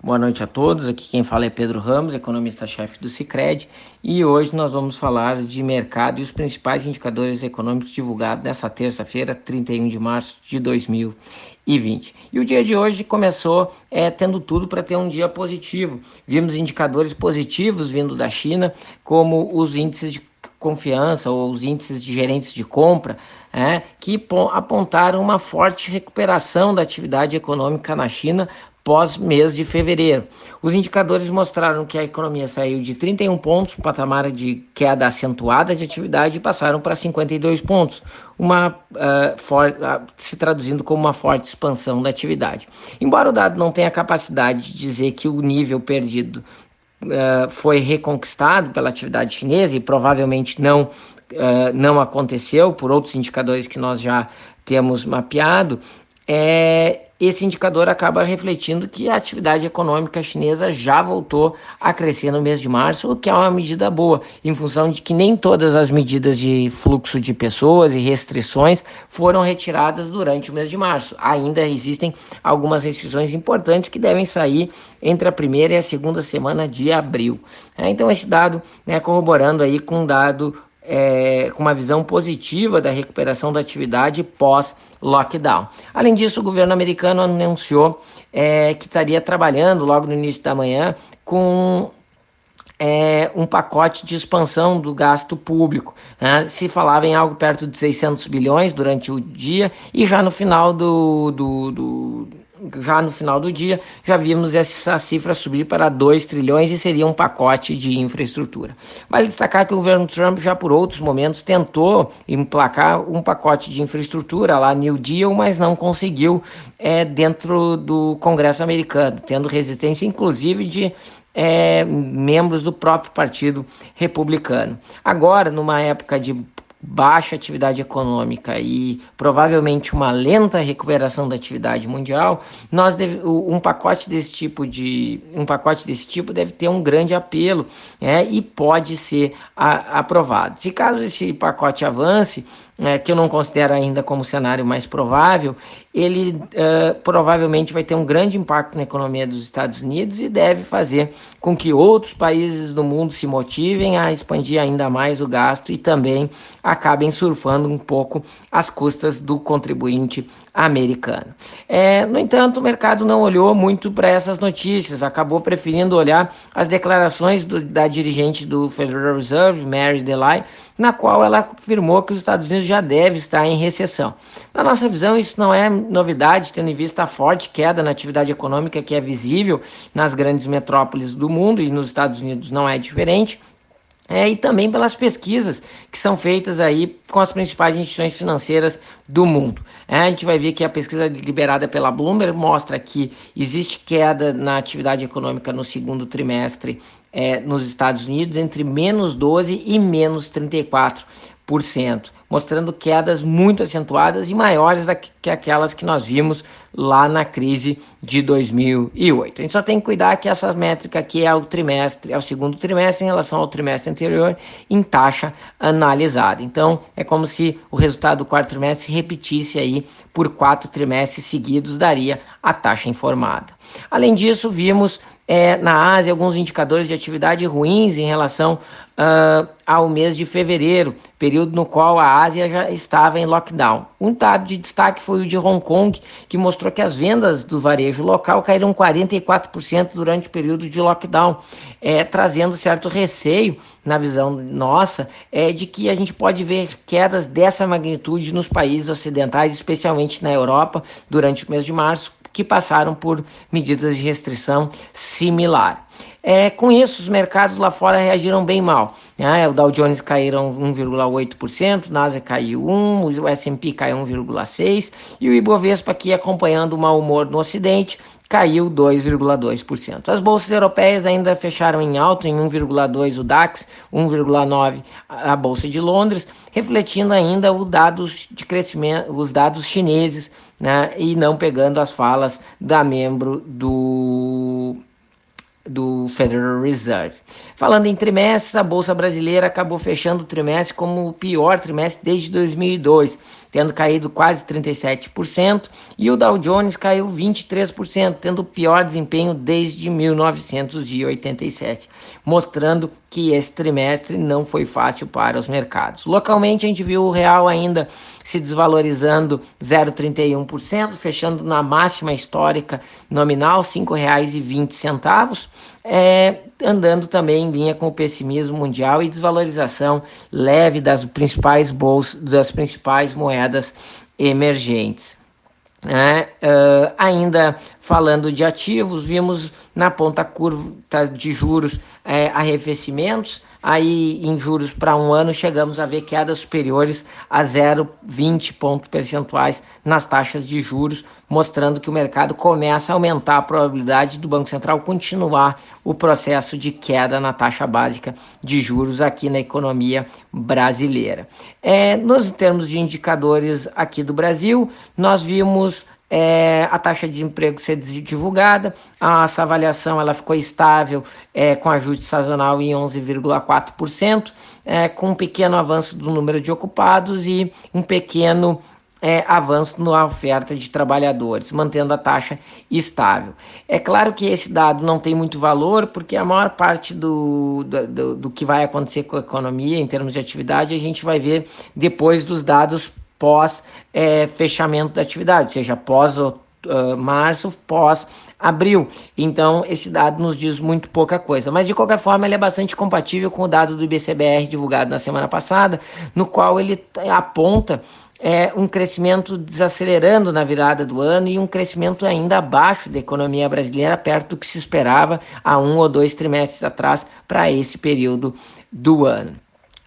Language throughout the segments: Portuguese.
Boa noite a todos. Aqui quem fala é Pedro Ramos, economista-chefe do Sicredi, e hoje nós vamos falar de mercado e os principais indicadores econômicos divulgados nessa terça-feira, 31 de março de 2020. E o dia de hoje começou é, tendo tudo para ter um dia positivo. Vimos indicadores positivos vindo da China, como os índices de confiança ou os índices de gerentes de compra, é, que apontaram uma forte recuperação da atividade econômica na China pós-mês de fevereiro. Os indicadores mostraram que a economia saiu de 31 pontos, patamar de queda acentuada de atividade, e passaram para 52 pontos, uma, uh, for, uh, se traduzindo como uma forte expansão da atividade. Embora o dado não tenha capacidade de dizer que o nível perdido uh, foi reconquistado pela atividade chinesa e provavelmente não, não aconteceu por outros indicadores que nós já temos mapeado, é, esse indicador acaba refletindo que a atividade econômica chinesa já voltou a crescer no mês de março, o que é uma medida boa, em função de que nem todas as medidas de fluxo de pessoas e restrições foram retiradas durante o mês de março. Ainda existem algumas restrições importantes que devem sair entre a primeira e a segunda semana de abril. É, então, esse dado, né, corroborando aí com um dado é, com uma visão positiva da recuperação da atividade pós-lockdown. Além disso, o governo americano anunciou é, que estaria trabalhando logo no início da manhã com é, um pacote de expansão do gasto público. Né? Se falava em algo perto de 600 bilhões durante o dia e já no final do, do, do já no final do dia, já vimos essa cifra subir para 2 trilhões e seria um pacote de infraestrutura. Vale destacar que o governo Trump já por outros momentos tentou emplacar um pacote de infraestrutura lá New Deal, mas não conseguiu é, dentro do Congresso americano, tendo resistência inclusive de é, membros do próprio Partido Republicano. Agora, numa época de baixa atividade econômica e provavelmente uma lenta recuperação da atividade mundial, nós deve, um pacote desse tipo de um pacote desse tipo deve ter um grande apelo né, e pode ser a, aprovado. Se caso esse pacote avance, é, que eu não considero ainda como cenário mais provável, ele uh, provavelmente vai ter um grande impacto na economia dos Estados Unidos e deve fazer com que outros países do mundo se motivem a expandir ainda mais o gasto e também acabem surfando um pouco as custas do contribuinte americano. É, no entanto, o mercado não olhou muito para essas notícias, acabou preferindo olhar as declarações do, da dirigente do Federal Reserve, Mary DeLay, na qual ela afirmou que os Estados Unidos já deve estar em recessão. Na nossa visão, isso não é novidade, tendo em vista a forte queda na atividade econômica que é visível nas grandes metrópoles do mundo e nos Estados Unidos não é diferente. É, e também pelas pesquisas que são feitas aí com as principais instituições financeiras do mundo. É, a gente vai ver que a pesquisa liberada pela Bloomberg mostra que existe queda na atividade econômica no segundo trimestre é, nos Estados Unidos entre menos 12 e menos 34% mostrando quedas muito acentuadas e maiores do que aquelas que nós vimos lá na crise de 2008. A gente só tem que cuidar que essa métrica aqui é o trimestre, é o segundo trimestre em relação ao trimestre anterior em taxa analisada. Então, é como se o resultado do quarto trimestre se repetisse aí por quatro trimestres seguidos, daria a taxa informada. Além disso, vimos é, na Ásia alguns indicadores de atividade ruins em relação uh, ao mês de fevereiro, período no qual a Ásia já estava em lockdown. Um dado de destaque foi o de Hong Kong, que mostrou que as vendas do varejo local caíram 44% durante o período de lockdown, é, trazendo certo receio, na visão nossa, é, de que a gente pode ver quedas dessa magnitude nos países ocidentais, especialmente na Europa, durante o mês de março, que passaram por medidas de restrição similar. É, com isso, os mercados lá fora reagiram bem mal. Né? O Dow Jones caíram 1,8%, o Nasdaq caiu 1%, o S&P caiu 1,6% e o Ibovespa aqui acompanhando o mau humor no Ocidente caiu 2,2%. As bolsas europeias ainda fecharam em alta, em 1,2% o DAX, 1,9% a Bolsa de Londres, refletindo ainda os dados de crescimento, os dados chineses, né, e não pegando as falas da membro do do Federal Reserve. Falando em trimestres, a Bolsa Brasileira acabou fechando o trimestre como o pior trimestre desde 2002, tendo caído quase 37%, e o Dow Jones caiu 23%, tendo o pior desempenho desde 1987, mostrando que esse trimestre não foi fácil para os mercados. Localmente, a gente viu o real ainda se desvalorizando 0,31%, fechando na máxima histórica nominal, R$ 5,20, é, andando também em linha com o pessimismo mundial e desvalorização leve das principais bolsas, das principais moedas emergentes. É, uh, ainda falando de ativos, vimos na ponta curva de juros é, arrefecimentos, aí em juros para um ano chegamos a ver quedas superiores a 0,20 pontos percentuais nas taxas de juros, mostrando que o mercado começa a aumentar a probabilidade do Banco Central continuar o processo de queda na taxa básica de juros aqui na economia brasileira. É, nos termos de indicadores aqui do Brasil, nós vimos é, a taxa de emprego ser divulgada, essa avaliação ela ficou estável é, com ajuste sazonal em 11,4%, é, com um pequeno avanço do número de ocupados e um pequeno é, avanço na oferta de trabalhadores, mantendo a taxa estável. É claro que esse dado não tem muito valor, porque a maior parte do, do, do que vai acontecer com a economia em termos de atividade a gente vai ver depois dos dados pós é, fechamento da atividade, seja pós uh, março, pós abril. Então, esse dado nos diz muito pouca coisa. Mas, de qualquer forma, ele é bastante compatível com o dado do IBCBR divulgado na semana passada, no qual ele aponta é, um crescimento desacelerando na virada do ano e um crescimento ainda abaixo da economia brasileira, perto do que se esperava há um ou dois trimestres atrás para esse período do ano.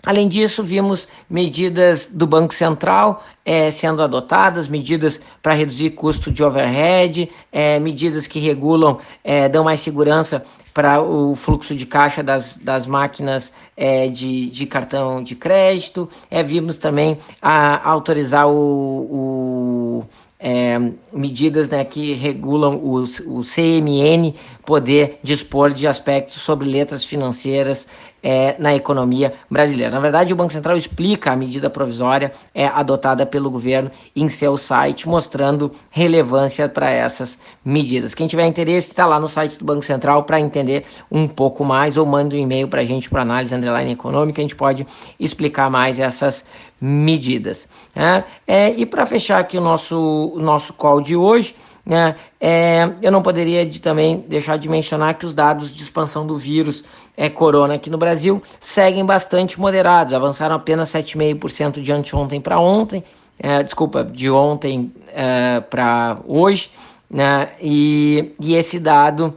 Além disso, vimos medidas do Banco Central é, sendo adotadas, medidas para reduzir custo de overhead, é, medidas que regulam, é, dão mais segurança para o fluxo de caixa das, das máquinas é, de, de cartão de crédito. É, vimos também a, a autorizar o, o é, medidas né, que regulam o, o CMN poder dispor de aspectos sobre letras financeiras é, na economia brasileira. Na verdade, o Banco Central explica a medida provisória é, adotada pelo governo em seu site, mostrando relevância para essas medidas. Quem tiver interesse, está lá no site do Banco Central para entender um pouco mais ou manda um e-mail para a gente para análise underline econômica, a gente pode explicar mais essas medidas. Né? É, e para fechar aqui o nosso, o nosso call de hoje, né, é, eu não poderia de, também deixar de mencionar que os dados de expansão do vírus é, corona aqui no Brasil seguem bastante moderados, avançaram apenas 7,5% de anteontem para ontem, é, desculpa, de ontem é, para hoje, né, e, e esse dado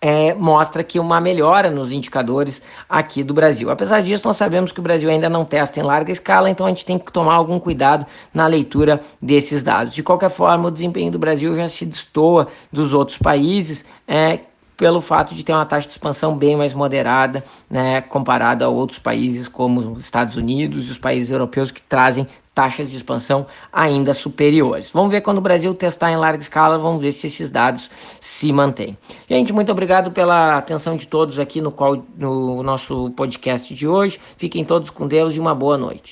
é, mostra que uma melhora nos indicadores aqui do Brasil. Apesar disso, nós sabemos que o Brasil ainda não testa em larga escala, então a gente tem que tomar algum cuidado na leitura desses dados. De qualquer forma, o desempenho do Brasil já se destoa dos outros países. É, pelo fato de ter uma taxa de expansão bem mais moderada, né, comparado a outros países como os Estados Unidos e os países europeus que trazem taxas de expansão ainda superiores. Vamos ver quando o Brasil testar em larga escala, vamos ver se esses dados se mantêm. Gente, muito obrigado pela atenção de todos aqui no, qual, no nosso podcast de hoje. Fiquem todos com Deus e uma boa noite.